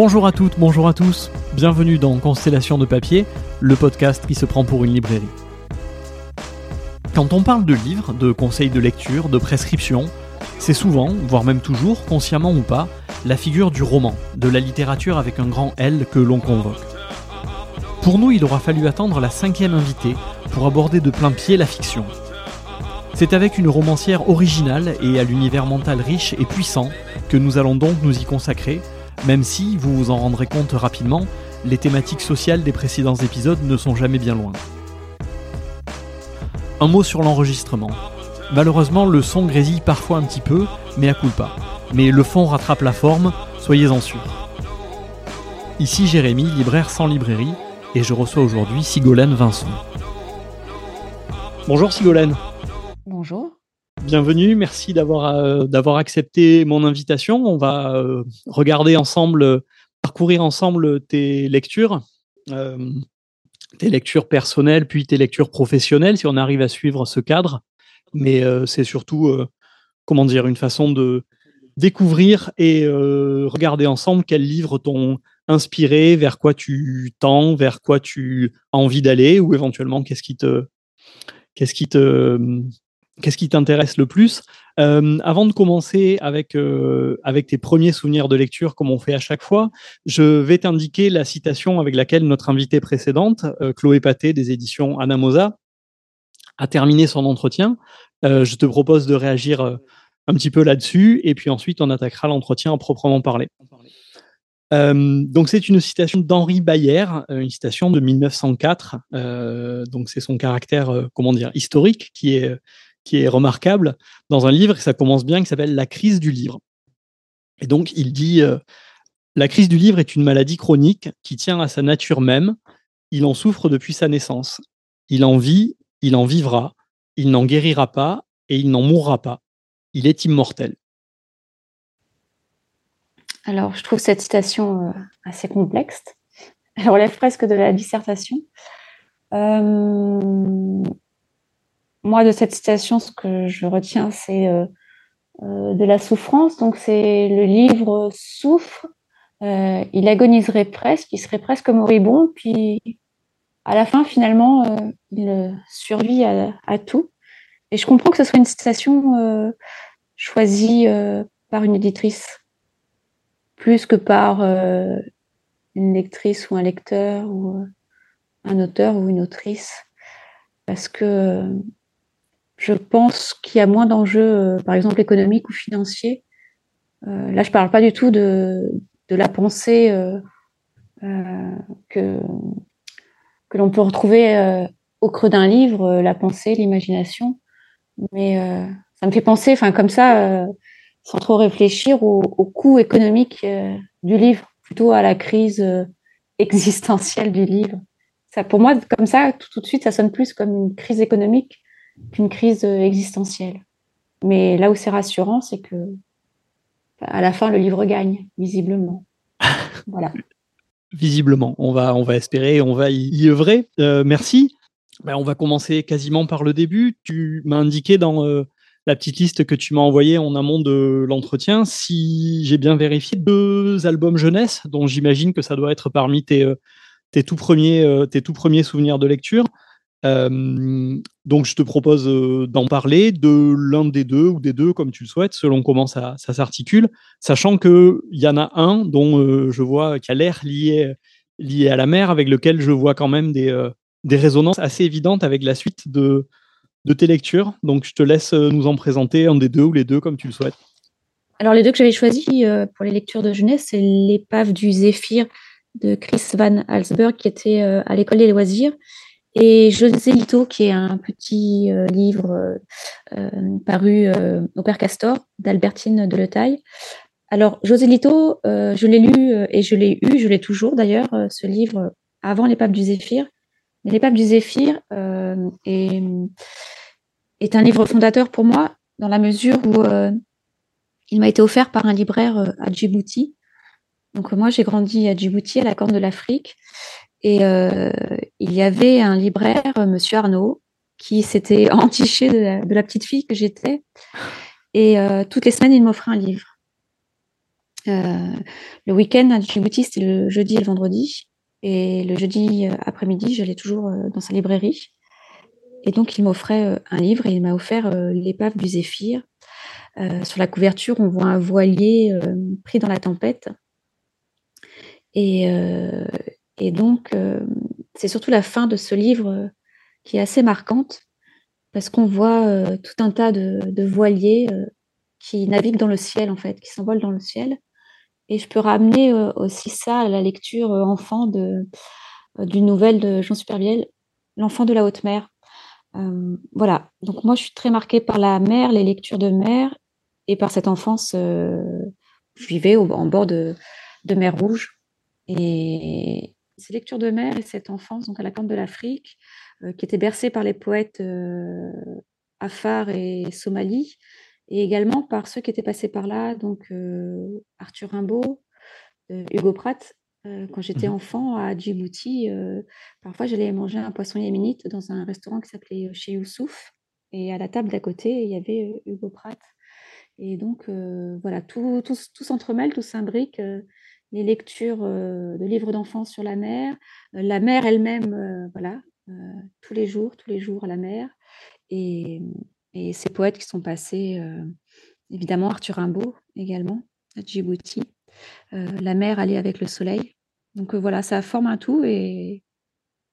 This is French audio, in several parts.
Bonjour à toutes, bonjour à tous, bienvenue dans Constellation de papier, le podcast qui se prend pour une librairie. Quand on parle de livres, de conseils de lecture, de prescriptions, c'est souvent, voire même toujours, consciemment ou pas, la figure du roman, de la littérature avec un grand L que l'on convoque. Pour nous, il aura fallu attendre la cinquième invitée pour aborder de plein pied la fiction. C'est avec une romancière originale et à l'univers mental riche et puissant que nous allons donc nous y consacrer, même si, vous vous en rendrez compte rapidement, les thématiques sociales des précédents épisodes ne sont jamais bien loin. Un mot sur l'enregistrement. Malheureusement, le son grésille parfois un petit peu, mais à coup pas. Mais le fond rattrape la forme, soyez-en sûrs. Ici Jérémy, libraire sans librairie, et je reçois aujourd'hui Sigolène Vincent. Bonjour Sigolène. Bonjour. Bienvenue, merci d'avoir euh, d'avoir accepté mon invitation. On va euh, regarder ensemble, parcourir ensemble tes lectures, euh, tes lectures personnelles, puis tes lectures professionnelles, si on arrive à suivre ce cadre. Mais c'est surtout, comment dire, une façon de découvrir et regarder ensemble quels livres t'ont inspiré, vers quoi tu tends, vers quoi tu as envie d'aller, ou éventuellement qu'est-ce qui te, qu'est-ce qui t'intéresse le plus? Euh, Avant de commencer avec, euh, avec tes premiers souvenirs de lecture, comme on fait à chaque fois, je vais t'indiquer la citation avec laquelle notre invitée précédente, euh, Chloé Paté des éditions Anamosa, a terminé son entretien. je te propose de réagir un petit peu là-dessus, et puis ensuite on attaquera l'entretien à proprement parler. donc c'est une citation d'Henri Bayer, une citation de 1904. donc c'est son caractère, comment dire, historique qui est qui est remarquable dans un livre, ça commence bien, qui s'appelle La crise du livre. Et donc, il dit euh, La crise du livre est une maladie chronique qui tient à sa nature même. Il en souffre depuis sa naissance. Il en vit, il en vivra, il n'en guérira pas et il n'en mourra pas. Il est immortel. Alors, je trouve cette citation euh, assez complexe. Elle relève presque de la dissertation. Euh, moi, de cette citation, ce que je retiens, c'est euh, euh, de la souffrance. Donc, c'est le livre souffre, euh, il agoniserait presque, il serait presque moribond, puis à la fin, finalement, il survit à, tout. Et je comprends que ce soit une citation choisie par une éditrice, plus que par une lectrice ou un lecteur ou un auteur ou une autrice, parce que je pense qu'il y a moins d'enjeux, euh, par exemple économiques ou financiers. Euh, là, je ne parle pas du tout de, la pensée euh, que, l'on peut retrouver au creux d'un livre, la pensée, l'imagination. Mais ça me fait penser, enfin comme ça, sans trop réfléchir, au, coût économique du livre, plutôt à la crise existentielle du livre. Ça, pour moi, comme ça, tout de suite, ça sonne plus comme une crise économique qu'une crise euh, existentielle. Mais là où c'est rassurant, c'est que à la fin, le livre gagne, visiblement. voilà. Visiblement, on va, on va espérer, on va y, œuvrer. Euh, merci. Ben, on va commencer quasiment par le début. Tu m'as indiqué dans euh, la petite liste que tu m'as envoyée en amont de l'entretien, si j'ai bien vérifié, deux albums jeunesse, dont j'imagine que ça doit être parmi tes, tes, tout, premiers, tes tout premiers souvenirs de lecture donc, je te propose d'en parler de l'un des deux ou des deux, comme tu le souhaites, selon comment ça, s'articule, sachant qu'il y en a un dont je vois qui a l'air lié, lié à la mer, avec lequel je vois quand même des, des résonances assez évidentes avec la suite de, de tes lectures. Donc, je te laisse nous en présenter un des deux ou les deux, comme tu le souhaites. Alors, les deux que j'avais choisis pour les lectures de jeunesse, c'est L'épave du Zéphyr de Chris Van Halsberg, qui était à l'école des loisirs et José Lito, qui est un petit euh, livre euh, euh, paru au Père Castor d'Albertine de Letaille. Alors, José Lito, je l'ai lu et je l'ai eu, je l'ai toujours d'ailleurs, ce livre avant Les Papes du Zéphyr. Mais Les Papes du Zéphyr est, est, un livre fondateur pour moi dans la mesure où il m'a été offert par un libraire à Djibouti. Donc, moi, j'ai grandi à Djibouti, à la Corne de l'Afrique. Et euh, il y avait un libraire, Monsieur Arnaud, qui s'était entiché de la, petite fille que j'étais. Et euh, toutes les semaines, il m'offrait un livre. le week-end à Djibouti, c'était le jeudi et le vendredi. Et le jeudi après-midi, j'allais toujours dans sa librairie. Et donc, il m'offrait un livre et il m'a offert L'épave du Zéphyr. sur la couverture, on voit un voilier pris dans la tempête. Et, et donc, c'est surtout la fin de ce livre qui est assez marquante parce qu'on voit tout un tas de, voiliers qui naviguent dans le ciel, en fait, qui s'envolent dans le ciel. Et je peux ramener aussi ça à la lecture enfant de, d'une nouvelle de Jean Supervielle, L'enfant de la haute mer. voilà, donc moi je suis très marquée par la mer, les lectures de mer et par cette enfance. je vivais en bord de, de mer Rouge. Et, ces lectures de mer et cette enfance donc à la corne de l'Afrique, euh, qui était bercée par les poètes euh, Afar et Somali, et également par ceux qui étaient passés par là, donc euh, Arthur Rimbaud, Hugo Pratt. quand j'étais mmh enfant à Djibouti, parfois j'allais manger un poisson yéménite dans un restaurant qui s'appelait Chez Youssouf, et à la table d'à côté, il y avait Hugo Pratt. Et donc, voilà, tout, tout, tout s'entremêle, tout s'imbrique les lectures de livres d'enfants sur la mer, la mer elle-même, voilà, tous les jours, tous les jours la mer, et, ces poètes qui sont passés, évidemment Arthur Rimbaud également, à Djibouti, la mer allait avec le soleil. Donc voilà, ça forme un tout et,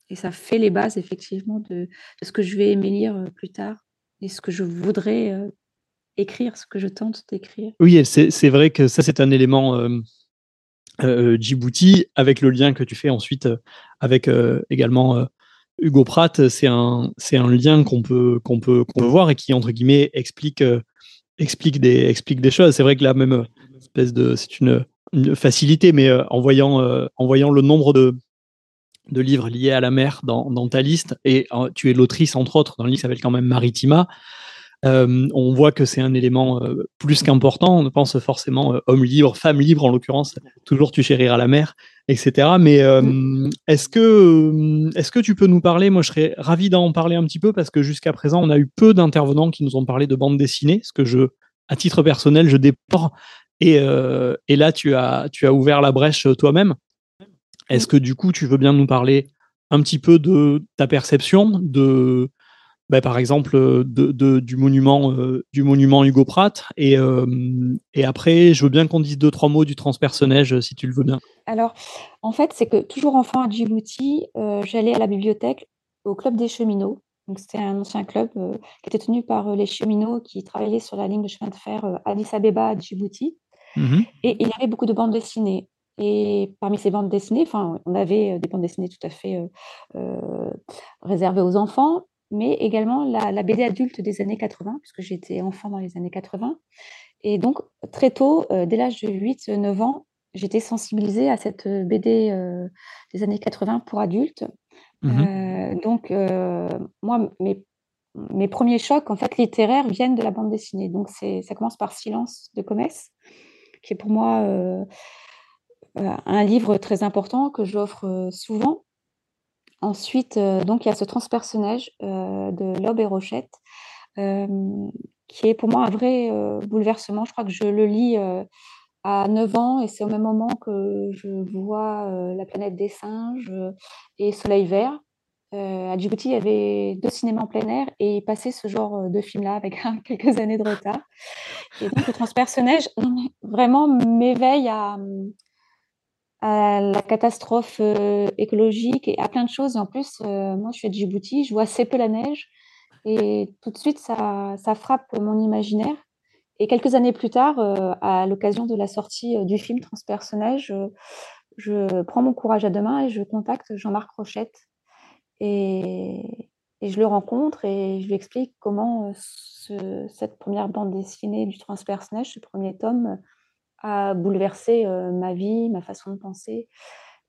et ça fait les bases effectivement de, ce que je vais aimer lire plus tard et ce que je voudrais écrire, ce que je tente d'écrire. Oui, c'est vrai que ça, c'est un élément euh, Djibouti, avec le lien que tu fais ensuite euh, avec euh, également Hugo Pratt, c'est un, c'est un lien qu'on peut, qu'on peut, qu'on peut voir et qui, entre guillemets, explique, explique, des, explique des choses. C'est vrai que là, même, espèce de, c'est une, facilité, mais en, voyant, en voyant le nombre de, de livres liés à la mer dans, dans ta liste, et tu es l'autrice, entre autres, dans le livre qui s'appelle quand même Maritima, euh, on voit que c'est un élément euh, plus qu'important. On pense forcément euh, homme libre, femme libre en l'occurrence, toujours tu chériras la mer, etc. Mais est-ce que, est que tu peux nous parler? Moi, je serais ravi d'en parler un petit peu parce que jusqu'à présent, on a eu peu d'intervenants qui nous ont parlé de bande dessinée, ce que je, à titre personnel, je déplore. Et, et là, tu as, tu as ouvert la brèche toi-même. Est-ce que du coup, tu veux bien nous parler un petit peu de ta perception, de, bah, par exemple euh, de, du monument euh, du monument Hugo Pratt. Et, euh, et après je veux bien qu'on dise deux trois mots du transpersonnage si tu le veux bien. Alors en fait c'est que toujours enfant à Djibouti j'allais à la bibliothèque au club des cheminots. Donc c'était un ancien club qui était tenu par les cheminots qui travaillaient sur la ligne de chemin de fer Addis Abeba à Djibouti. Mmh et il y avait beaucoup de bandes dessinées. Et parmi ces bandes dessinées, enfin, on avait des bandes dessinées tout à fait réservées aux enfants, mais également la, BD adulte des années 80, puisque j'étais enfant dans les années 80. Et donc, très tôt, euh, dès l'âge de 8-9 ans, j'étais sensibilisée à cette euh, BD euh, des années 80 pour adultes. Mmh donc, moi, mes, mes, premiers chocs en fait, littéraires viennent de la bande dessinée. Donc, ça commence par Silence de Comès, qui est pour moi un livre très important que j'offre souvent Ensuite, euh, donc il y a ce transpersonnage euh, de Lobe et Rochette, euh, qui est pour moi un vrai bouleversement. Je crois que je le lis à 9 ans et c'est au même moment que je vois La planète des singes et Soleil vert. à Djibouti, il y avait deux cinémas en plein air et il passait ce genre de film-là avec quelques années de retard. Et donc, le transpersonnage vraiment m'éveille à, à la catastrophe euh, écologique et à plein de choses. Et en plus, euh, moi, je suis à Djibouti, je vois assez peu la neige. Et tout de suite, ça, ça frappe mon imaginaire. Et quelques années plus tard, euh, à l'occasion de la sortie du film Transpersonnage, je, prends mon courage à deux mains et je contacte Jean-Marc Rochette. Et, je le rencontre et je lui explique comment ce, cette première bande dessinée du Transpersonnage, ce premier tome, a bouleversé ma vie, ma façon de penser.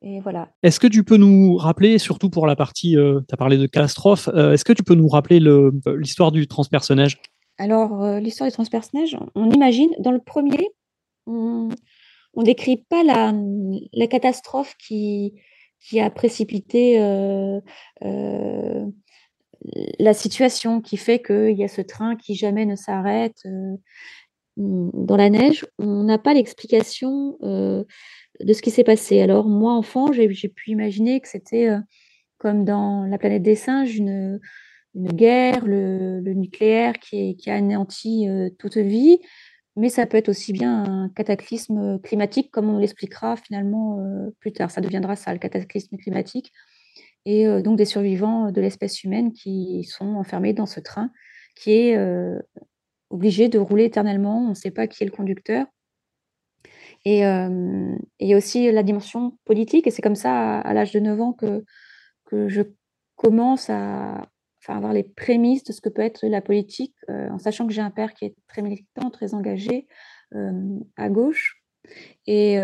Et voilà. Est-ce que tu peux nous rappeler, surtout pour la partie, tu as parlé de catastrophe, est-ce que tu peux nous rappeler l'histoire du transpersonnage? Alors, l'histoire du transpersonnage, on imagine, dans le premier, on ne décrit pas la, la, catastrophe qui, qui a précipité euh, euh, la situation, qui fait qu'il y a ce train qui jamais ne s'arrête. Euh, dans la neige, on n'a pas l'explication de ce qui s'est passé. Alors moi, enfant, j'ai pu imaginer que c'était comme dans La planète des singes, une, guerre, le, nucléaire qui, qui, a anéanti toute vie, mais ça peut être aussi bien un cataclysme climatique, comme on l'expliquera finalement plus tard. Ça deviendra ça, le cataclysme climatique. Et donc des survivants de l'espèce humaine qui sont enfermés dans ce train qui est obligé de rouler éternellement. On ne sait pas qui est le conducteur. Et il y a aussi la dimension politique. Et c'est comme ça, à, l'âge de 9 ans, que, que je commence à avoir les prémices de ce que peut être la politique, en sachant que j'ai un père qui est très militant, très engagé à gauche. Et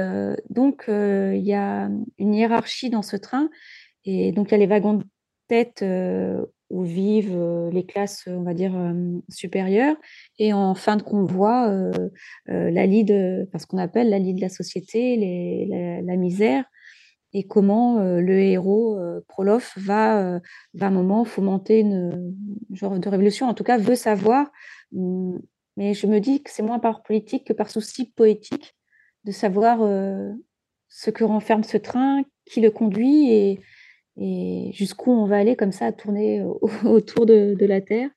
donc, il y a une hiérarchie dans ce train. Et donc, il y a les wagons de tête où vivent les classes, on va dire, supérieures. Et en fin de convoi, la lie de, ce qu'on appelle la lie de la société, la, misère, et comment le héros, Prolof, va, va à un moment fomenter une, genre de révolution, en tout cas veut savoir. Mmh, mais je me dis que c'est moins par politique que par souci poétique de savoir ce que renferme ce train, qui le conduit et, et jusqu'où on va aller comme ça à tourner autour de, la Terre.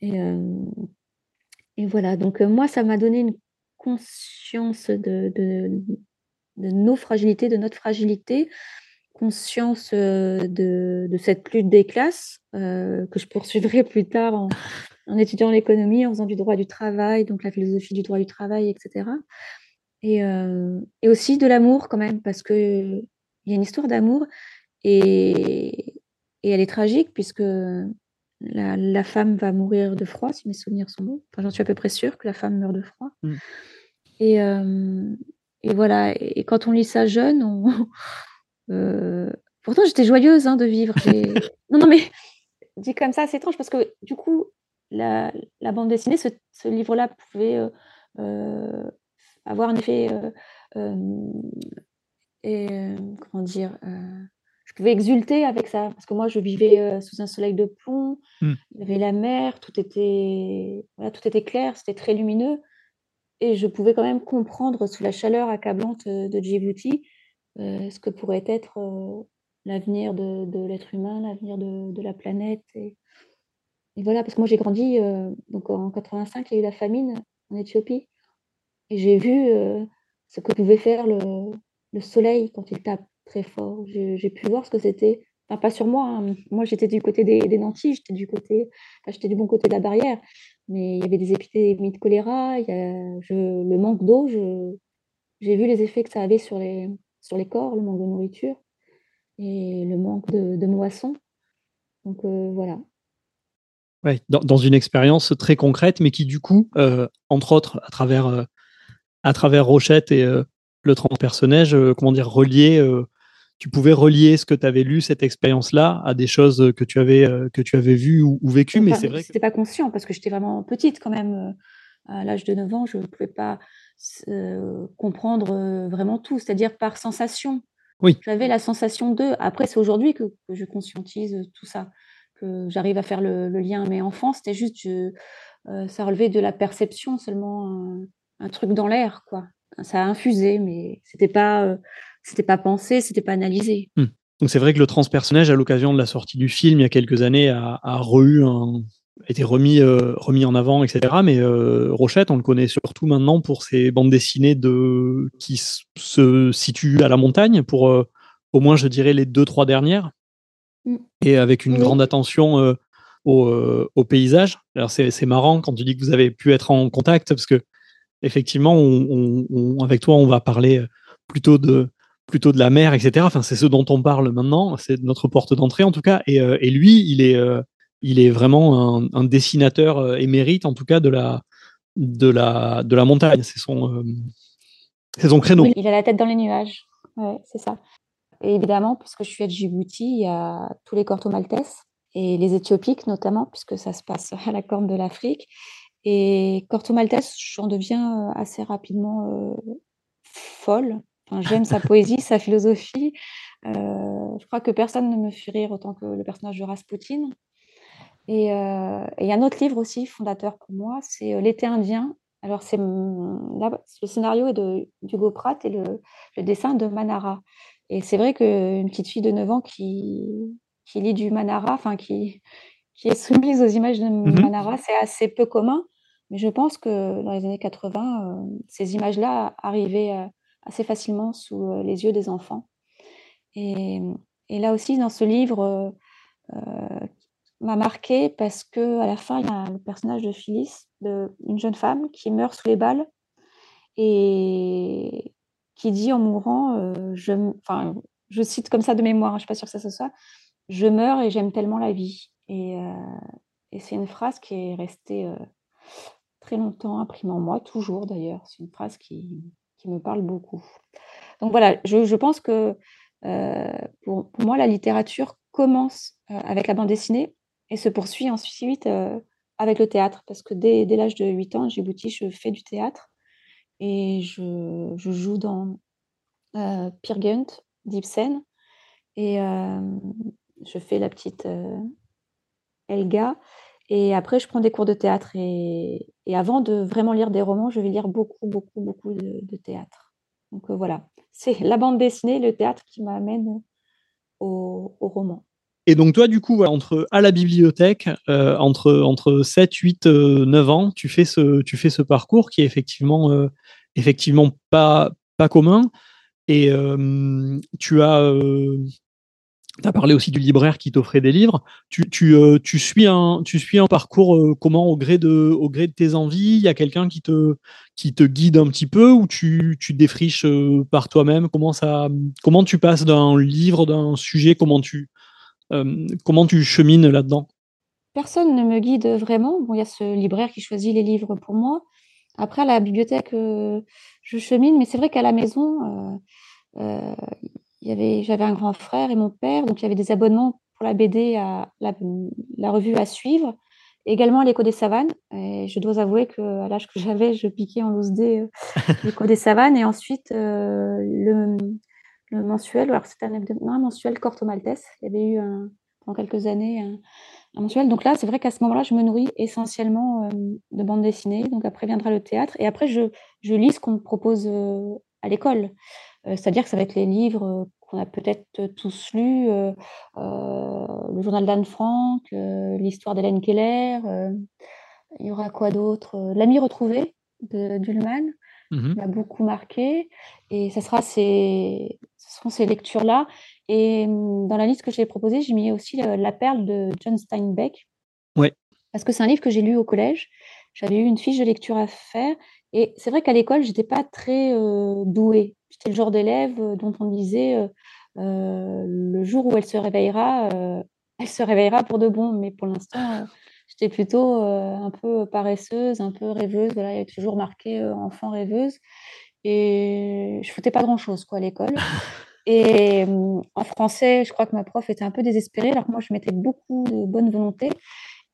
Et, euh, et voilà, donc euh, moi, ça m'a donné une conscience de, de, nos fragilités, de notre fragilité, conscience euh, de, cette lutte des classes que je poursuivrai plus tard en, en étudiant l'économie, en faisant du droit du travail, donc la philosophie du droit du travail, etc. Et, et aussi de l'amour quand même, parce qu'il y a une histoire d'amour et, elle est tragique puisque la, femme va mourir de froid, si mes souvenirs sont bons. Enfin, j'en suis à peu près sûre que la femme meurt de froid. Mm. Et, euh, et, voilà. Et quand on lit ça jeune, on... Euh, pourtant j'étais joyeuse hein, de vivre. non, non, mais dit comme ça, c'est étrange parce que du coup, la, bande dessinée, ce, livre-là pouvait euh, avoir un effet. et, comment dire je pouvais exulter avec ça parce que moi je vivais euh, sous un soleil de plomb, mmh. il y avait la mer, tout était voilà, tout était clair, c'était très lumineux. Et je pouvais quand même comprendre sous la chaleur accablante euh, de Djibouti euh, ce que pourrait être l'avenir de, l'être humain, l'avenir de, la planète et, voilà. Parce que moi j'ai grandi donc en 85 il y a eu la famine en Éthiopie. Et j'ai vu ce que pouvait faire le, le soleil quand il tape très fort. J'ai pu voir ce que c'était. Enfin, pas sur moi. Hein. Moi, j'étais du côté des, des nantis, j'étais du côté, j'étais du bon côté de la barrière. Mais il y avait des épidémies de choléra, il y a, le manque d'eau. J'ai vu les effets que ça avait sur les, sur les corps, le manque de nourriture et le manque de, de moisson. Donc euh, voilà. Ouais, dans, dans, une expérience très concrète, mais qui du coup, euh, entre autres, à travers, euh, à travers Rochette et le transpersonnage, comment dire, relié tu pouvais relier ce que tu avais lu, cette expérience-là, à des choses que tu avais, euh, que tu avais vues ou, vécues. mais c'est vrai. C'était pas conscient parce que j'étais vraiment petite quand même. Euh, à l'âge de 9 ans, je ne pouvais pas euh, comprendre vraiment tout, c'est-à-dire par sensation. Oui. J'avais la sensation de. Après, c'est aujourd'hui que, je conscientise tout ça, que j'arrive à faire le, lien. Mais enfant, c'était juste, ça relevait de la perception seulement, un, un truc dans l'air, quoi. Ça a infusé, mais c'était pas c'était pas pensé, c'était pas analysé. Hmm. Donc c'est vrai que le transpersonnage, à l'occasion de la sortie du film il y a quelques années, a, a été remis, euh, remis en avant, etc. Mais euh, Rochette, on le connaît surtout maintenant pour ses bandes dessinées de, qui se situent à la montagne, pour euh, au moins, je dirais, les deux, trois dernières, hmm. et avec une grande attention au, au, paysage. Alors c'est marrant quand tu dis que vous avez pu être en contact, parce que effectivement, avec toi, on va parler plutôt de, plutôt de la mer, etc. C'est ce dont on parle maintenant, c'est notre porte d'entrée en tout cas. Et, euh, lui, il est, euh, il est vraiment un, dessinateur euh, émérite, en tout cas de la, montagne. C'est son, son créneau. il a la tête dans les nuages. C'est ça. Évidemment, puisque je suis à Djibouti, il y a tous les corto maltèses et les éthiopiques notamment, puisque ça se passe à la corne de l'Afrique. Et corto maltèse, j'en deviens assez rapidement folle j'aime sa poésie, sa philosophie. Euh, je crois que personne ne me fait rire autant que le personnage de Rasputin. Et, euh, il y a un autre livre aussi, fondateur pour moi, c'est euh, L'été indien Alors, c'est le scénario est de d'Hugo Pratt et le, dessin de Manara. Et c'est vrai qu'une petite fille de 9 ans qui, qui lit du Manara, enfin qui, qui est soumise aux images de mmh Manara, c'est assez peu commun. Mais je pense que dans les années 80, euh, ces images-là arrivaient assez facilement sous euh, les yeux des enfants. Et, et, là aussi, dans ce livre, m'a marqué parce que à la fin, il y a le personnage de Phyllis, de, une jeune femme qui meurt sous les balles et qui dit en mourant, je, enfin, je cite comme ça de mémoire, hein, je ne suis pas sûre que ça se soit, je meurs et j'aime tellement la vie. Et, et c'est une phrase qui est restée très longtemps imprimée en moi, toujours d'ailleurs. C'est une phrase qui, qui, me parle beaucoup. Donc voilà, je, pense que pour, pour, moi, la littérature commence avec la bande dessinée et se poursuit ensuite euh, avec le théâtre, parce que dès, l'âge de 8 ans, j'ai Djibouti, je fais du théâtre et je, joue dans euh, Peer et euh, je fais la petite euh, Elga. Et après, je prends des cours de théâtre. Et, avant de vraiment lire des romans, je vais lire beaucoup, beaucoup, beaucoup de, théâtre. Donc voilà, c'est la bande dessinée, le théâtre qui m'amène au, roman. Et donc toi, du coup, entre à la bibliothèque, euh, entre, entre 7, 8, 9 ans, tu fais ce, tu fais ce parcours qui est effectivement, euh, effectivement pas, pas commun. Et euh, tu as, euh, as parlé aussi du libraire qui t'offrait des livres. Tu, tu, euh, tu, suis un, tu suis un parcours euh, comment au gré, de, au gré de tes envies? Il y a quelqu'un qui te, qui te guide un petit peu ou tu, tu défriches par toi-même? Comment, ça, comment tu passes d'un livre, d'un sujet? Comment tu euh, comment tu chemines là-dedans? Personne ne me guide vraiment. Bon, il y a ce libraire qui choisit les livres pour moi. Après, à la bibliothèque, euh, je chemine, mais c'est vrai qu'à la maison, euh, j'avais un grand frère et mon père, donc il y avait des abonnements pour la BD, à la, revue à suivre, également l'écho des savanes. Et je dois avouer qu'à l'âge que j'avais, je piquais en loose dé l'écho des savanes. Et ensuite, le, le mensuel, alors c'était un, un, mensuel Corto Maltese. Il y avait eu pendant quelques années un, mensuel. Donc là, c'est vrai qu'à ce moment-là, je me nourris essentiellement euh, de bande dessinée. Donc après viendra le théâtre. Et après, je, je lis ce qu'on me propose euh, à l'école. C'est-à-dire que ça va être les livres qu'on a peut-être tous lus, le journal d'Anne Frank, l'histoire d'Hélène Keller. il y aura quoi d'autre L'ami retrouvé de Dullman. Mmh m'a beaucoup marqué. Et ça sera ces, ce seront ces lectures-là. Et mmh, dans la liste que j'ai proposée, j'ai mis aussi La perle de John Steinbeck. Ouais. Parce que c'est un livre que j'ai lu au collège. J'avais eu une fiche de lecture à faire. Et c'est vrai qu'à l'école, j'étais pas très euh, douée. J'étais le genre d'élève dont on disait euh, le jour où elle se réveillera, elle se réveillera pour de bon. Mais pour l'instant, j'étais plutôt un peu paresseuse, un peu rêveuse. Voilà, il y avait toujours marqué enfant rêveuse. Et je foutais pas grand-chose quoi à l'école. Et en français, je crois que ma prof était un peu désespérée, alors que moi, je mettais beaucoup de bonne volonté.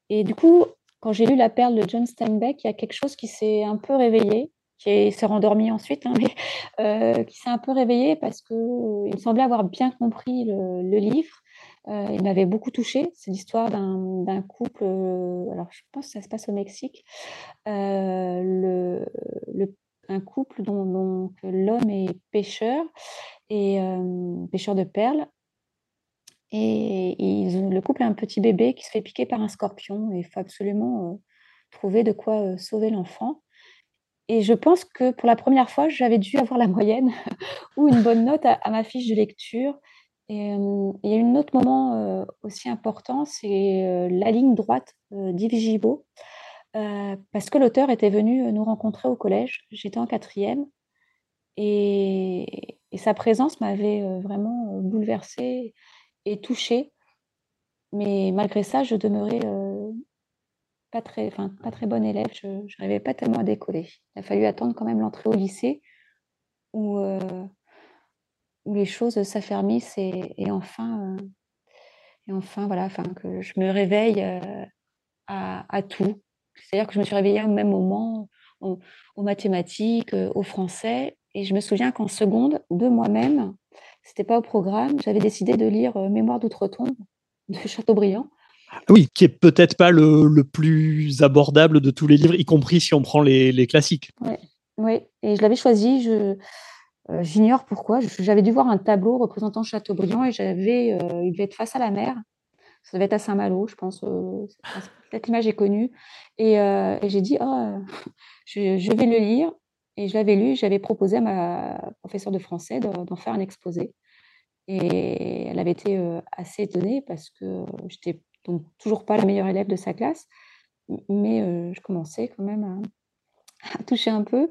Et du coup, quand j'ai lu La perle de John Steinbeck, il y a quelque chose qui s'est un peu réveillé, qui s'est rendormi ensuite, hein, mais euh, qui s'est un peu réveillé parce qu'il euh, semblait avoir bien compris le, livre euh, il m'avait beaucoup touchée. C'est l'histoire d'un couple, alors je pense que ça se passe au Mexique, un couple dont, dont l'homme est pêcheur, et pêcheur de perles. Et le couple a un petit bébé qui se fait piquer par un scorpion et il faut absolument trouver de quoi sauver l'enfant. Et je pense que pour la première fois, j'avais dû avoir la moyenne ou une bonne note à, ma fiche de lecture. Et il y a un autre moment aussi important, c'est la ligne droite d'Yves Gibault, parce que l'auteur était venu nous rencontrer au collège. J'étais en quatrième et sa présence m'avait vraiment bouleversée et touchée. Mais malgré ça, je demeurais pas très, pas très bonne élève. Je n'arrivais pas tellement à décoller. Il a fallu attendre quand même l'entrée au lycée où où les choses s'affermissent et, enfin, euh, et enfin, voilà, enfin, que je me réveille euh, à, tout. C'est-à-dire que je me suis réveillée au même moment aux, aux mathématiques, euh, au français. Et je me souviens qu'en seconde, de moi-même, c'était pas au programme, j'avais décidé de lire Mémoire d'outre-tombe de Chateaubriand. Oui, qui est peut-être pas le, plus abordable de tous les livres, y compris si on prend les, classiques. Oui, et je l'avais choisi. Je, euh, j'ignore pourquoi. J'avais dû voir un tableau représentant Châteaubriand et j'avais, euh, il devait être face à la mer. Ça devait être à Saint-Malo, je pense. Euh, peut-être l'image est connue. Et, j'ai dit, oh, je, vais le lire. Et je l'avais lu. J'avais proposé à ma professeure de français d'en faire un exposé. Et elle avait été assez étonnée parce que j'étais donc toujours pas la meilleure élève de sa classe, mais je commençais quand même à, toucher un peu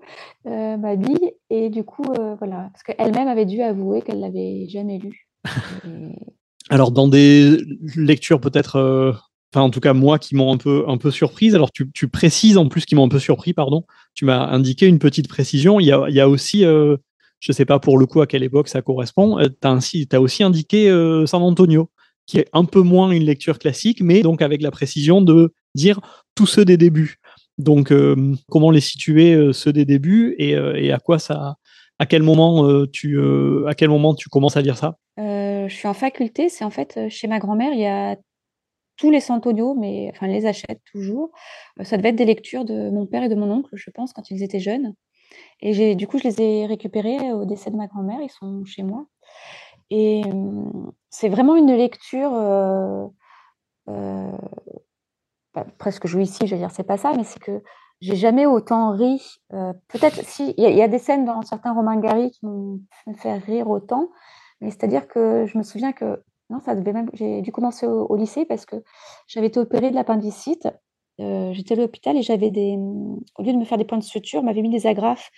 euh, ma bille. Et du coup, euh, voilà, parce qu'elle-même avait dû avouer qu'elle l'avait jamais lu. Alors, dans des lectures peut-être, euh, enfin en tout cas moi qui m'ont un peu, un peu surprise, alors tu, tu précises en plus qui m'ont un peu surpris, pardon, tu m'as indiqué une petite précision. Il y a, il y a aussi, je ne sais pas pour le coup à quelle époque ça correspond, tu as, aussi indiqué San Antonio, qui est un peu moins une lecture classique, mais donc avec la précision de dire tous ceux des débuts. Donc, euh, comment les situer euh, ceux des débuts euh, et, à quoi ça, à quel moment tu, à quel moment tu commences à lire ça? Je suis en faculté. C'est en fait chez ma grand-mère, il y a tous les Santonio, mais enfin les achète toujours. ça devait être des lectures de mon père et de mon oncle, je pense, quand ils étaient jeunes. Et j'ai, du coup, je les ai récupérés au décès de ma grand-mère. Ils sont chez moi. Et c'est vraiment une lecture presque jouissif, je veux dire, c'est pas ça, mais c'est que j'ai jamais autant ri. Euh, peut-être si il y, a des scènes dans certains romans Gary qui m'ont fait rire autant, mais c'est-à-dire que je me souviens que non, ça devait même. J'ai dû commencer au, lycée parce que j'avais été opérée de l'appendicite. Euh, j'étais à l'hôpital et j'avais des. Au lieu de me faire des points de suture, m'avait mis des agrafes.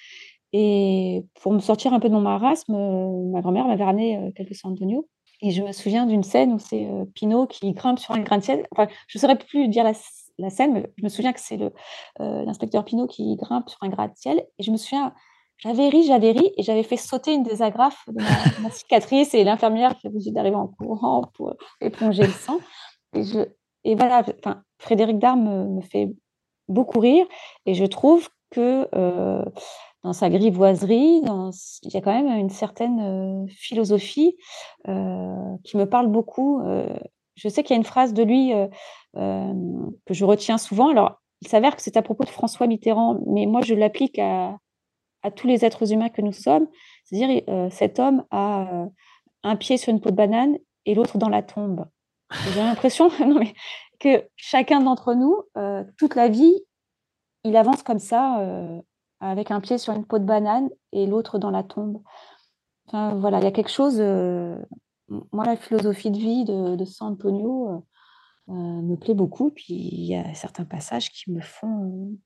Et pour me sortir un peu de mon marasme, euh, ma grand-mère m'avait ramené quelques Sant'Antonio. Et je me souviens d'une scène où c'est euh, qui grimpe sur un grain de ciel. Enfin, je ne saurais plus dire la, scène, mais je me souviens que c'est euh, l'inspecteur Pinot qui grimpe sur un grain de ciel. Et je me souviens, j'avais ri, j'avais ri, et j'avais fait sauter une des agrafes de ma, cicatrice, et l'infirmière qui obligée d'arriver en courant pour éponger le sang. Et, voilà, Frédéric Dard me, fait beaucoup rire, et je trouve que euh, dans sa grivoiserie, il y a quand même une certaine euh, philosophie euh, qui me parle beaucoup. Je sais qu'il y a une phrase de lui que je retiens souvent. Alors, il s'avère que c'est à propos de François Mitterrand, mais moi, je l'applique à, à, tous les êtres humains que nous sommes. C'est-à-dire, cet homme a un pied sur une peau de banane et l'autre dans la tombe. J'ai l'impression que chacun d'entre nous, toute la vie, il avance comme ça avec un pied sur une peau de banane et l'autre dans la tombe. Enfin, voilà, il y a quelque chose. Euh, moi, la philosophie de vie de, de San Antonio euh, euh, me plaît beaucoup. Puis il y a certains passages qui me font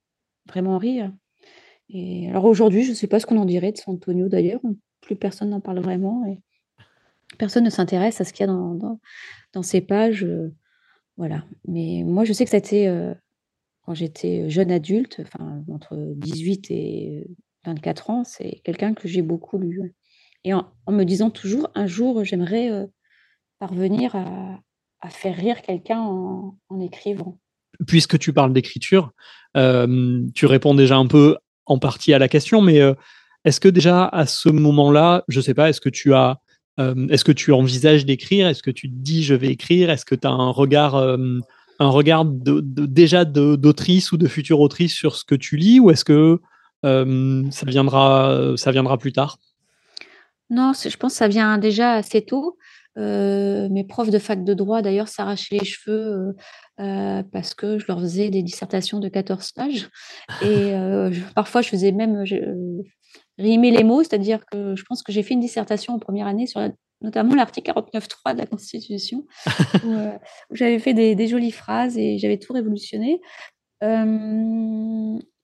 vraiment rire. Alors aujourd'hui, je ne sais pas ce qu'on en dirait de San Antonio d'ailleurs. Plus personne n'en parle vraiment. Personne ne s'intéresse à ce qu'il y a dans, ces pages. voilà. Mais moi, je sais que ça a été quand j'étais jeune adulte, entre 18 et 24 ans, c'est quelqu'un que j'ai beaucoup lu. Et en, me disant toujours, un jour, j'aimerais parvenir à, faire rire quelqu'un en, écrivant. Puisque tu parles d'écriture, tu réponds déjà un peu en partie à la question, mais est-ce que déjà à ce moment-là, je ne sais pas, est-ce que tu as est-ce que tu envisages d'écrire? Est-ce que tu dis je vais écrire? Est-ce que tu as un regard un regard de, déjà d'autrice ou de future autrice sur ce que tu lis ou est-ce que euh, ça, viendra, ça viendra plus tard? Non, je pense que ça vient déjà assez tôt. Euh, mes profs de fac de droit, d'ailleurs, s'arrachaient les cheveux euh, parce que je leur faisais des dissertations de 14 pages. Et parfois, je faisais même rimer les mots, c'est-à-dire que je pense que j'ai fait une dissertation en première année sur notamment l'article 49.3 de la Constitution, euh, où, j'avais fait des, jolies phrases et j'avais tout révolutionné. Euh,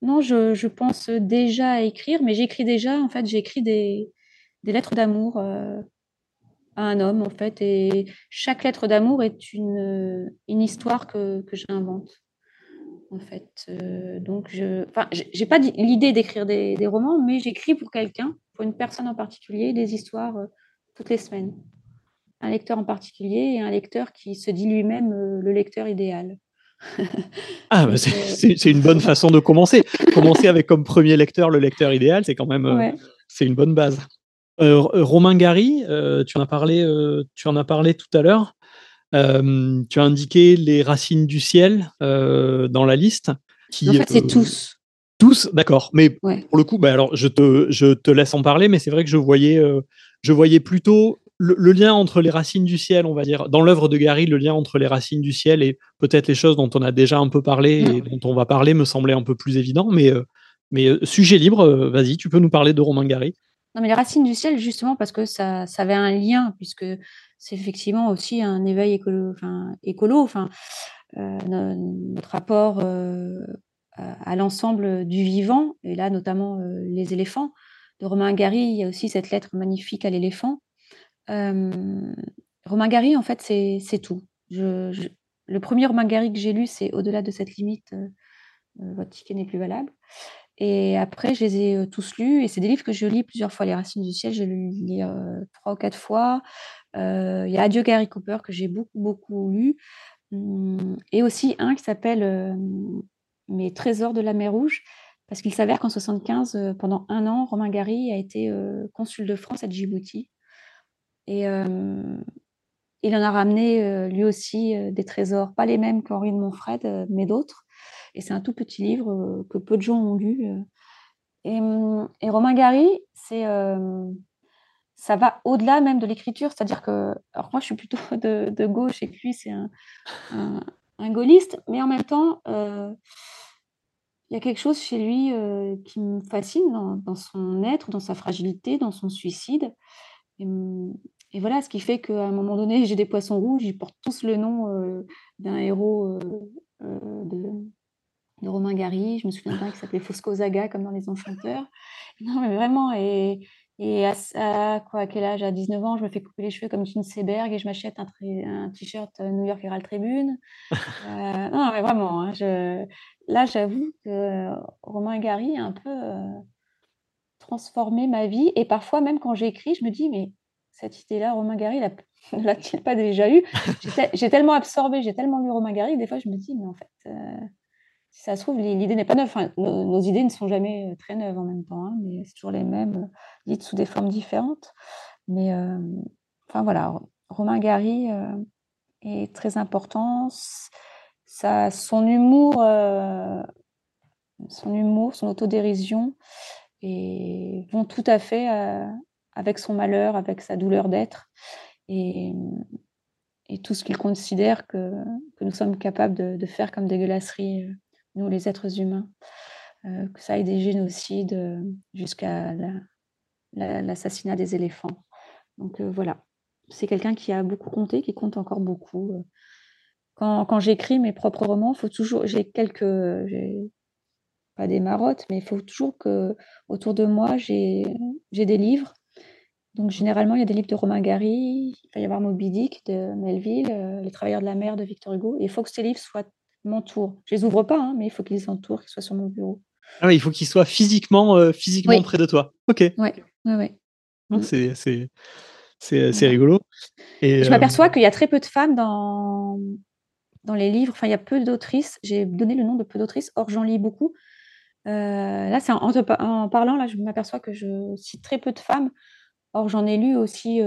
non, je, pense déjà à écrire, mais j'écris déjà, en fait, j'écris des, des lettres d'amour euh, à un homme, en fait, et chaque lettre d'amour est une, une histoire que, que j'invente. En fait, donc je, j'ai pas l'idée d'écrire des, des, romans, mais j'écris pour quelqu'un, pour une personne en particulier, des histoires toutes les semaines. Un lecteur en particulier et un lecteur qui se dit lui-même euh, le lecteur idéal. ah, bah, euh, c'est une bonne façon de commencer. commencer avec comme premier lecteur le lecteur idéal, c'est quand même euh, c'est une bonne base. Romain Gary, tu en as parlé, tu en as parlé tout à l'heure. tu as indiqué les racines du ciel dans la liste. Qui, en fait, c'est tous. Tous, d'accord. Mais pour le coup, bah, alors je te, je te laisse en parler, mais c'est vrai que je voyais, je voyais plutôt le, lien entre les racines du ciel, on va dire, dans l'œuvre de Gary, le lien entre les racines du ciel et peut-être les choses dont on a déjà un peu parlé et dont on va parler me semblait un peu plus évident. Mais, euh, mais euh, sujet libre, euh, vas-y, tu peux nous parler de Romain Gary. Non, mais les racines du ciel, justement, parce que ça, ça avait un lien, puisque c'est effectivement aussi un éveil écolo, enfin, enfin, notre rapport à, l'ensemble du vivant, et là notamment les éléphants. De Romain Gary, il y a aussi cette lettre magnifique à l'éléphant, Romain Gary, en fait, c'est tout. le premier Romain Gary que j'ai lu, c'est Au-delà de cette limite, votre ticket n'est plus valable. Et après, je les ai tous lus, et c'est des livres que je lis plusieurs fois. Les Racines du ciel, je les lis trois ou quatre fois. Il y a Adieu Gary Cooper que j'ai beaucoup, beaucoup lu. Mmh, et aussi un qui s'appelle Mes trésors de la mer Rouge, parce qu'il s'avère qu'en 75, pendant un an, Romain Gary a été consul de France à Djibouti. Et il en a ramené lui aussi des trésors, pas les mêmes qu'Henri de Montfred, mais d'autres. Et c'est un tout petit livre que peu de gens ont lu. Et, et Romain Gary, c'est ça va au-delà même de l'écriture, c'est-à-dire que, alors moi je suis plutôt de, gauche et lui c'est un, un, gaulliste, mais en même temps, il y a quelque chose chez lui qui me fascine dans, dans, son être, dans sa fragilité, dans son suicide. Et, et voilà, ce qui fait qu'à un moment donné, j'ai des poissons rouges, ils portent tous le nom euh, d'un héros euh, euh, de, Romain Gary. Je me souviens d'un qui s'appelait Fosco Zaga, comme dans Les Enchanteurs. Non, mais vraiment, et, et à, quoi, à quel âge? À 19 ans, je me fais couper les cheveux comme une Seberg et je m'achète un, un t-shirt New York Herald Tribune. non, mais vraiment, hein, je, là, j'avoue que Romain Gary a un peu transformé ma vie. Et parfois, même quand j'écris, je me dis, mais cette idée-là, Romain Gary ne l'a-t-il pas déjà eu J'ai tellement absorbé, j'ai tellement lu Romain Gary, des fois je me dis, mais en fait, euh, si ça se trouve, l'idée n'est pas neuve. nos, idées ne sont jamais euh, très neuves en même temps, hein, mais c'est toujours les mêmes, euh, dites sous des formes différentes. Mais enfin voilà, Romain Gary est très important. Son humour, son humour, son autodérision, vont tout à fait avec son malheur, avec sa douleur d'être, et, tout ce qu'il considère que, nous sommes capables de, faire comme dégueulasseries, euh, nous les êtres humains, euh, que ça aille des génocides euh, jusqu'à l'assassinat des éléphants. Donc voilà, c'est quelqu'un qui a beaucoup compté, qui compte encore beaucoup. Quand, j'écris mes propres romans, faut toujours, j'ai quelques, pas des marottes, mais il faut toujours que autour de moi j'ai des livres donc généralement, il y a des livres de Romain Gary, il va y avoir Moby Dick de Melville, euh, Les Travailleurs de la mer de Victor Hugo. Et il faut que ces livres soient m'entourent. Je les ouvre pas, hein, mais il faut qu'ils entourent, qu'ils soient sur mon bureau. Ah oui, il faut qu'ils soient physiquement, euh, physiquement près de toi. Ok. Ouais, ouais, ouais. Mm. C'est, c'est, c'est, rigolo. Et, je m'aperçois euh, qu'il y a très peu de femmes dans, dans les livres. Enfin, il y a peu d'autrices. J'ai donné le nom de peu d'autrices. Or, j'en lis beaucoup. là, c'est en, en, parlant, là, je m'aperçois que je cite très peu de femmes. Or, j'en ai lu aussi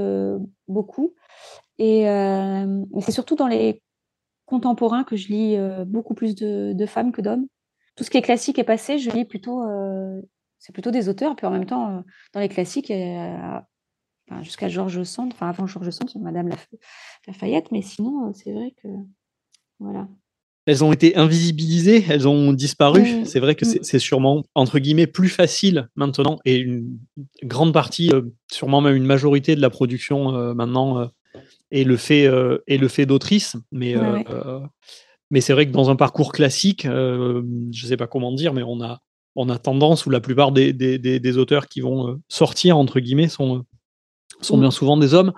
beaucoup. Et c'est surtout dans les contemporains que je lis beaucoup plus de, femmes que d'hommes. Tout ce qui est classique et passé, je lis plutôt, c'est plutôt des auteurs. Puis en même temps, dans les classiques, jusqu'à Georges Sand, enfin avant Georges Sand, Madame Lafayette, mais sinon, c'est vrai que voilà elles ont été invisibilisées, elles ont disparu. C'est vrai que mm. c'est sûrement, entre guillemets, plus facile maintenant, et une grande partie, euh, sûrement même une majorité de la production euh, maintenant, euh, est le fait, est le fait d'autrices. Mais, mais c'est vrai que dans un parcours classique, je ne sais pas comment dire, mais on a, on a tendance, ou la plupart des, des, des, auteurs qui vont sortir, entre guillemets, sont, sont mm. bien souvent des hommes.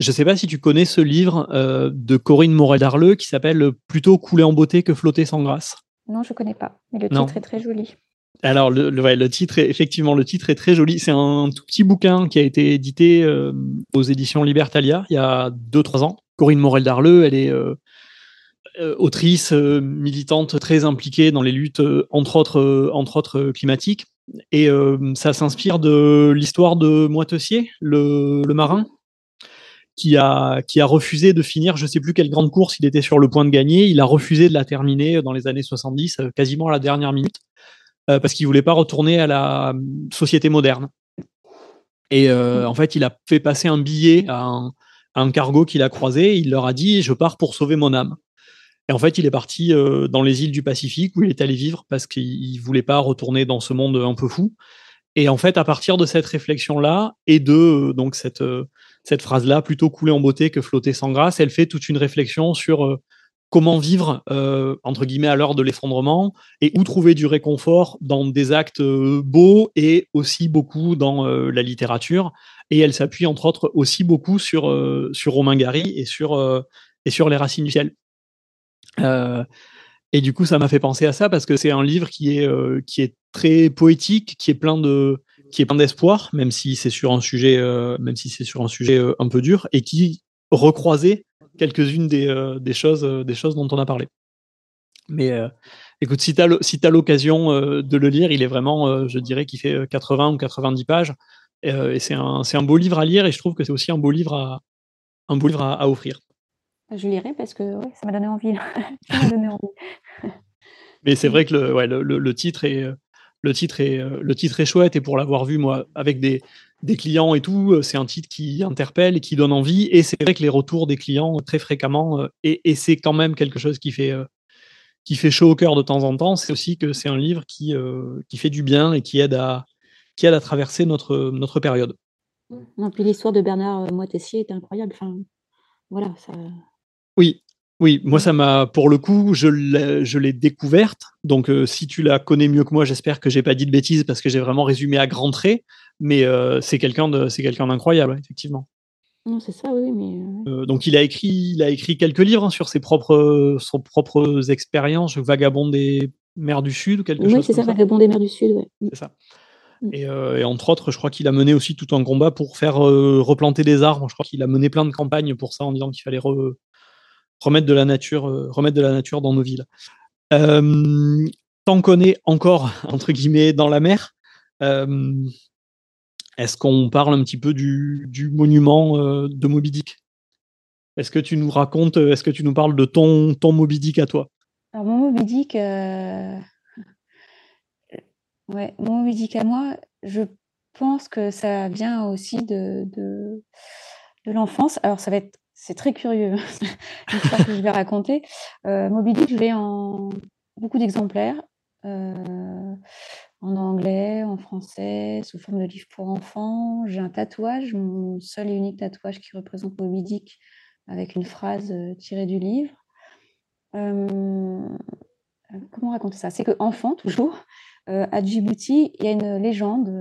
Je ne sais pas si tu connais ce livre euh, de Corinne Morel-Darleux qui s'appelle Plutôt couler en beauté que flotter sans grâce. Non, je ne connais pas. Mais le titre est très joli. Alors, le, titre, est, effectivement, le titre est très joli. C'est un tout petit bouquin qui a été édité euh, aux éditions Libertalia il y a 2-3 ans. Corinne Morel-Darleux, elle est euh, autrice, militante très impliquée dans les luttes, entre autres, entre autres climatiques. Et ça s'inspire de l'histoire de Moitessier, le, marin, qui a, qui a refusé de finir, je sais plus quelle grande course il était sur le point de gagner, il a refusé de la terminer dans les années 70, quasiment à la dernière minute, parce qu'il voulait pas retourner à la société moderne. Et en fait, il a fait passer un billet à un, cargo qu'il a croisé, il leur a dit, je pars pour sauver mon âme. Et en fait, il est parti euh, dans les îles du Pacifique où il est allé vivre parce qu'il voulait pas retourner dans ce monde un peu fou. Et en fait, à partir de cette réflexion-là et de euh, donc cette, euh, cette phrase-là, plutôt couler en beauté que flotter sans grâce, elle fait toute une réflexion sur comment vivre entre guillemets à l'heure de l'effondrement et où trouver du réconfort dans des actes beaux et aussi beaucoup dans la littérature. Et elle s'appuie entre autres aussi beaucoup sur sur Romain Gary et sur et sur les racines du ciel. Euh, et du coup, ça m'a fait penser à ça parce que c'est un livre qui est, euh, qui est très poétique, qui est plein de, qui est plein d'espoir, même si c'est sur un sujet, euh, même si c'est sur un sujet un peu dur, et qui recroisait quelques-unes des, des, choses, des choses dont on a parlé. Mais écoute, si tu as, si as l'occasion de le lire, il est vraiment, je dirais qu'il fait 80 ou 90 pages. et c'est un, un, beau livre à lire et je trouve que c'est aussi un beau livre à, un beau livre à offrir. Je lirai parce que ça m'a donné envie. donné envie. Mais c'est vrai que le, ouais, le, le, titre est, le, titre est, le titre est chouette et pour l'avoir vu, moi, avec des, des clients et tout, c'est un titre qui interpelle et qui donne envie. Et c'est vrai que les retours des clients très fréquemment, et, et c'est quand même quelque chose qui fait, qui fait chaud au cœur de temps en temps, c'est aussi que c'est un livre qui, qui fait du bien et qui aide à, qui aide à traverser notre, notre période. Non, puis l'histoire de Bernard Moitessier est incroyable. Enfin, voilà, ça, oui, oui, moi ça m'a, pour le coup, je l'ai découverte. Donc euh, si tu la connais mieux que moi, j'espère que j'ai pas dit de bêtises parce que j'ai vraiment résumé à grands traits. Mais euh, c'est quelqu'un de, c'est quelqu'un d'incroyable, effectivement. Non, c'est ça, oui, mais. Euh, donc il a écrit, il a écrit quelques livres hein, sur ses propres, son propres expériences, Vagabond des mers du Sud ou quelque chose. Oui, c'est ça, Vagabond des mers du Sud, oui. C'est ça. Mm. Et, et, entre autres, je crois qu'il a mené aussi tout un combat pour faire replanter des arbres. Je crois qu'il a mené plein de campagnes pour ça en disant qu'il fallait re, remettre de la nature, euh, remettre de la nature dans nos villes. Euh, tant qu'on est encore entre guillemets dans la mer, euh, est-ce qu'on parle un petit peu du, monument de Moby Dick? Est-ce que tu nous racontes, est-ce que tu nous parles de ton, ton Moby Dick à toi? Alors mon Moby Dick, à moi, je pense que ça vient aussi de, de, de l'enfance. Alors ça va être c'est très curieux, l'histoire que je vais raconter. Euh, Moby Dick, je l'ai en beaucoup d'exemplaires, euh, en anglais, en français, sous forme de livre pour enfants. J'ai un tatouage, mon seul et unique tatouage qui représente Moby Dick, avec une phrase euh, tirée du livre. comment raconter ça? C'est que enfant, toujours, à Djibouti, il y a une légende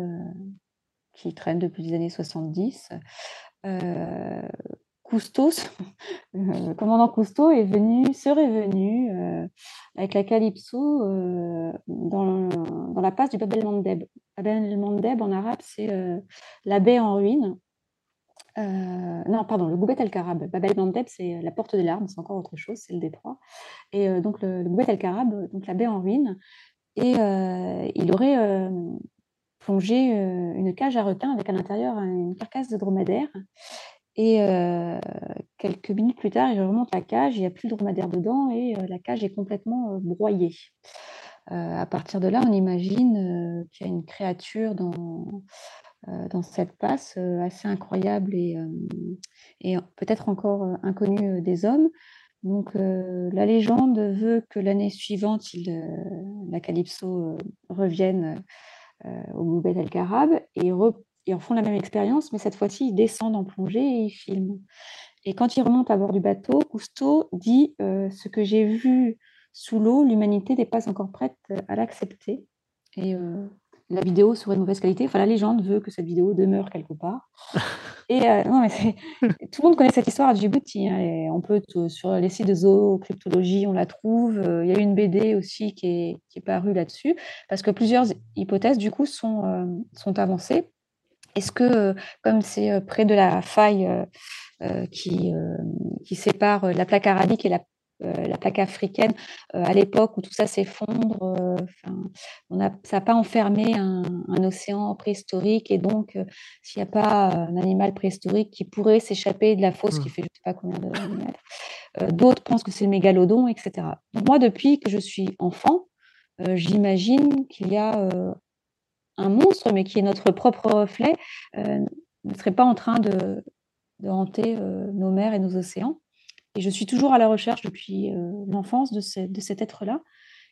qui traîne depuis les années 70. Cousteau, le commandant Cousteau est venu, serait venu euh, avec la Calypso euh, dans, la passe du Bab el-Mandeb. Bab el-Mandeb en arabe, c'est euh, la baie en ruine. non, pardon, le Goubet el-Karab. Bab el-Mandeb, c'est la porte des larmes, c'est encore autre chose, c'est le détroit. Et donc le, le Goubet el-Karab, donc la baie en ruine. Et il aurait plongé une cage à requins avec à l'intérieur une carcasse de dromadaire. Et quelques minutes plus tard, il remonte la cage, il n'y a plus de dromadaire dedans et la cage est complètement broyée. à partir de là, on imagine qu'il y a une créature dans, dans cette passe assez incroyable et, et peut-être encore inconnue des hommes. Donc la légende veut que l'année suivante, il, la Calypso revienne au Moubel El Karab et ils en font la même expérience, mais cette fois-ci, ils descendent en plongée et ils filment. Et quand ils remontent à bord du bateau, Cousteau dit euh, Ce que j'ai vu sous l'eau, l'humanité n'est pas encore prête à l'accepter. Et euh, la vidéo serait de mauvaise qualité. Enfin, la légende veut que cette vidéo demeure quelque part. Et euh, non, mais tout le monde connaît cette histoire à Djibouti. Hein, et on peut, sur les sites de zoocryptologie, on la trouve. Il y a eu une BD aussi qui est, qui est parue là-dessus. Parce que plusieurs hypothèses, du coup, sont, sont avancées. Est-ce que, comme c'est près de la faille qui, qui, sépare la plaque arabique et la la plaque africaine, à l'époque où tout ça s'effondre, on a, ça n'a pas enfermé un, océan préhistorique et donc s'il n'y a pas un animal préhistorique qui pourrait s'échapper de la fosse qui mmh. fait je ne sais pas combien de d'autres pensent que c'est le mégalodon, etc. moi, depuis que je suis enfant, j'imagine qu'il y a un monstre, mais qui est notre propre reflet, ne serait pas en train de, hanter nos mers et nos océans. Et je suis toujours à la recherche depuis l'enfance de, cet être-là.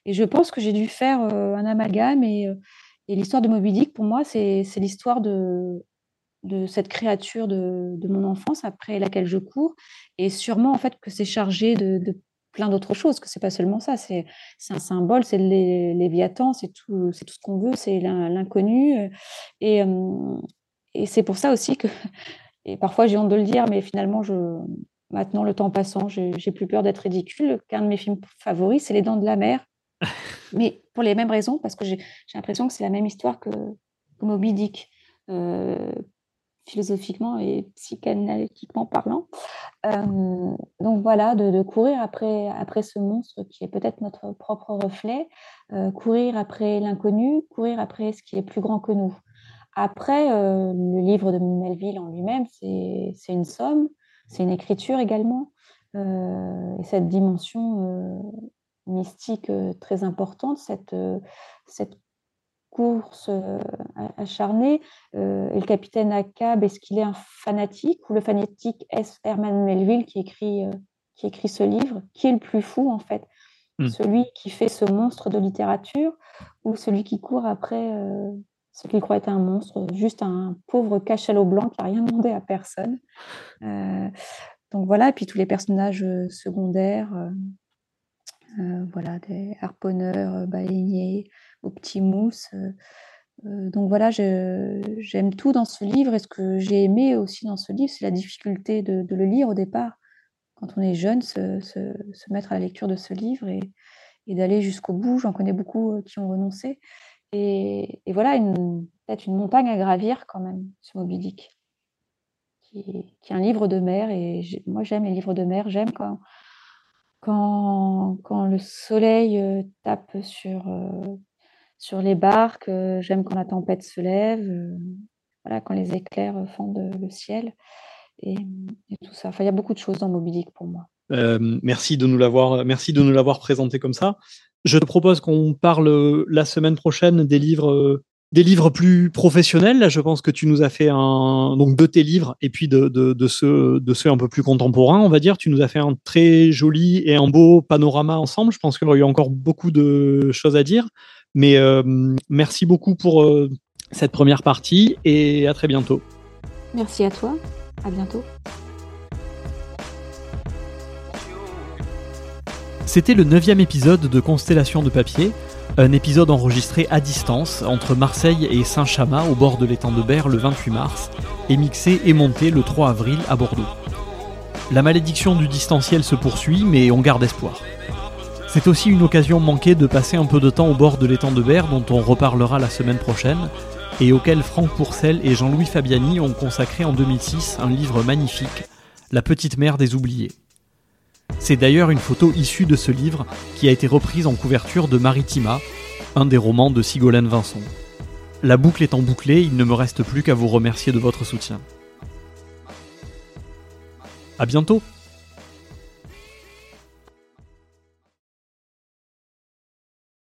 Et je pense que j'ai dû faire un amalgame. Et, l'histoire de Moby Dick, pour moi, c'est l'histoire de, cette créature de, mon enfance après laquelle je cours. Et sûrement, en fait, que c'est chargé de plein d'autres choses, que c'est pas seulement ça. C'est un symbole, c'est les Léviathan, c'est tout, tout ce qu'on veut, c'est l'inconnu. Et, et c'est pour ça aussi que et parfois, j'ai honte de le dire, mais finalement, je, maintenant, le temps passant, j'ai plus peur d'être ridicule. Qu'un de mes films favoris, c'est Les Dents de la Mer. mais pour les mêmes raisons, parce que j'ai l'impression que c'est la même histoire que, Moby Dick, euh, philosophiquement et psychanalytiquement parlant. Euh, donc voilà, de, courir après, après ce monstre qui est peut-être notre propre reflet, euh, courir après l'inconnu, courir après ce qui est plus grand que nous. Après, euh, le livre de Melville en lui-même, c'est une somme, c'est une écriture également. Et cette dimension mystique très importante, cette, cette course acharnée. et le capitaine Akab, est-ce qu'il est un fanatique ou le fanatique est Herman Melville qui écrit, qui écrit ce livre Qui est le plus fou en fait mmh. Celui qui fait ce monstre de littérature ou celui qui court après ce qu'il croit être un monstre, juste un pauvre cachalot blanc qui n'a rien demandé à personne. Euh, donc voilà, et puis tous les personnages euh, secondaires, euh, voilà, des harponneurs, baleiniers, aux petits mousses. donc voilà, j'aime tout dans ce livre, et ce que j'ai aimé aussi dans ce livre, c'est la difficulté de, le lire au départ, quand on est jeune, se, mettre à la lecture de ce livre et, d'aller jusqu'au bout. J'en connais beaucoup qui ont renoncé. Et, voilà, peut-être une montagne à gravir quand même, ce Moby Dick, qui, est un livre de mer. Et moi, j'aime les livres de mer. J'aime quand, quand, quand, le soleil tape sur, sur les barques. J'aime quand la tempête se lève. voilà, quand les éclairs fendent le ciel. Et, tout ça. Enfin, il y a beaucoup de choses dans Dick pour moi. merci de nous l'avoir, merci de nous l'avoir présenté comme ça. Je te propose qu'on parle la semaine prochaine des livres, des livres plus professionnels. Là, je pense que tu nous as fait un, donc de tes livres et puis de, de, ceux, de ceux un peu plus contemporains, on va dire. Tu nous as fait un très joli et un beau panorama ensemble. Je pense qu'il y aurait eu encore beaucoup de choses à dire. Mais euh, merci beaucoup pour cette première partie et à très bientôt. Merci à toi. À bientôt. C'était le neuvième épisode de Constellation de papier, un épisode enregistré à distance entre Marseille et Saint-Chamas au bord de l'étang de Berre le 28 mars et mixé et monté le 3 avril à Bordeaux. La malédiction du distanciel se poursuit mais on garde espoir. C'est aussi une occasion manquée de passer un peu de temps au bord de l'étang de Berre dont on reparlera la semaine prochaine et auquel Franck Pourcel et Jean-Louis Fabiani ont consacré en 2006 un livre magnifique, La petite mère des oubliés. C'est d'ailleurs une photo issue de ce livre qui a été reprise en couverture de Maritima, un des romans de Sigolène Vincent. La boucle étant bouclée, il ne me reste plus qu'à vous remercier de votre soutien. A bientôt